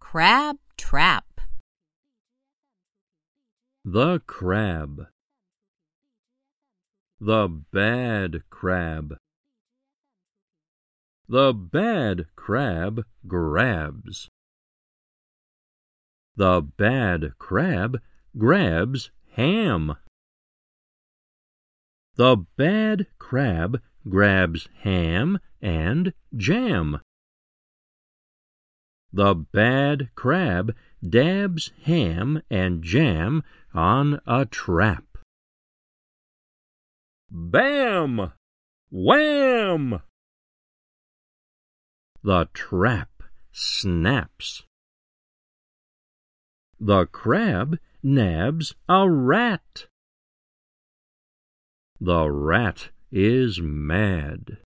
Crab trap. The crab. The bad crab. The bad crab grabs. The bad crab grabs ham. The bad crab grabs ham and jam. The bad crab dabs ham and jam on a trap. Bam! Wham! The trap snaps. The crab nabs a rat. The rat is mad.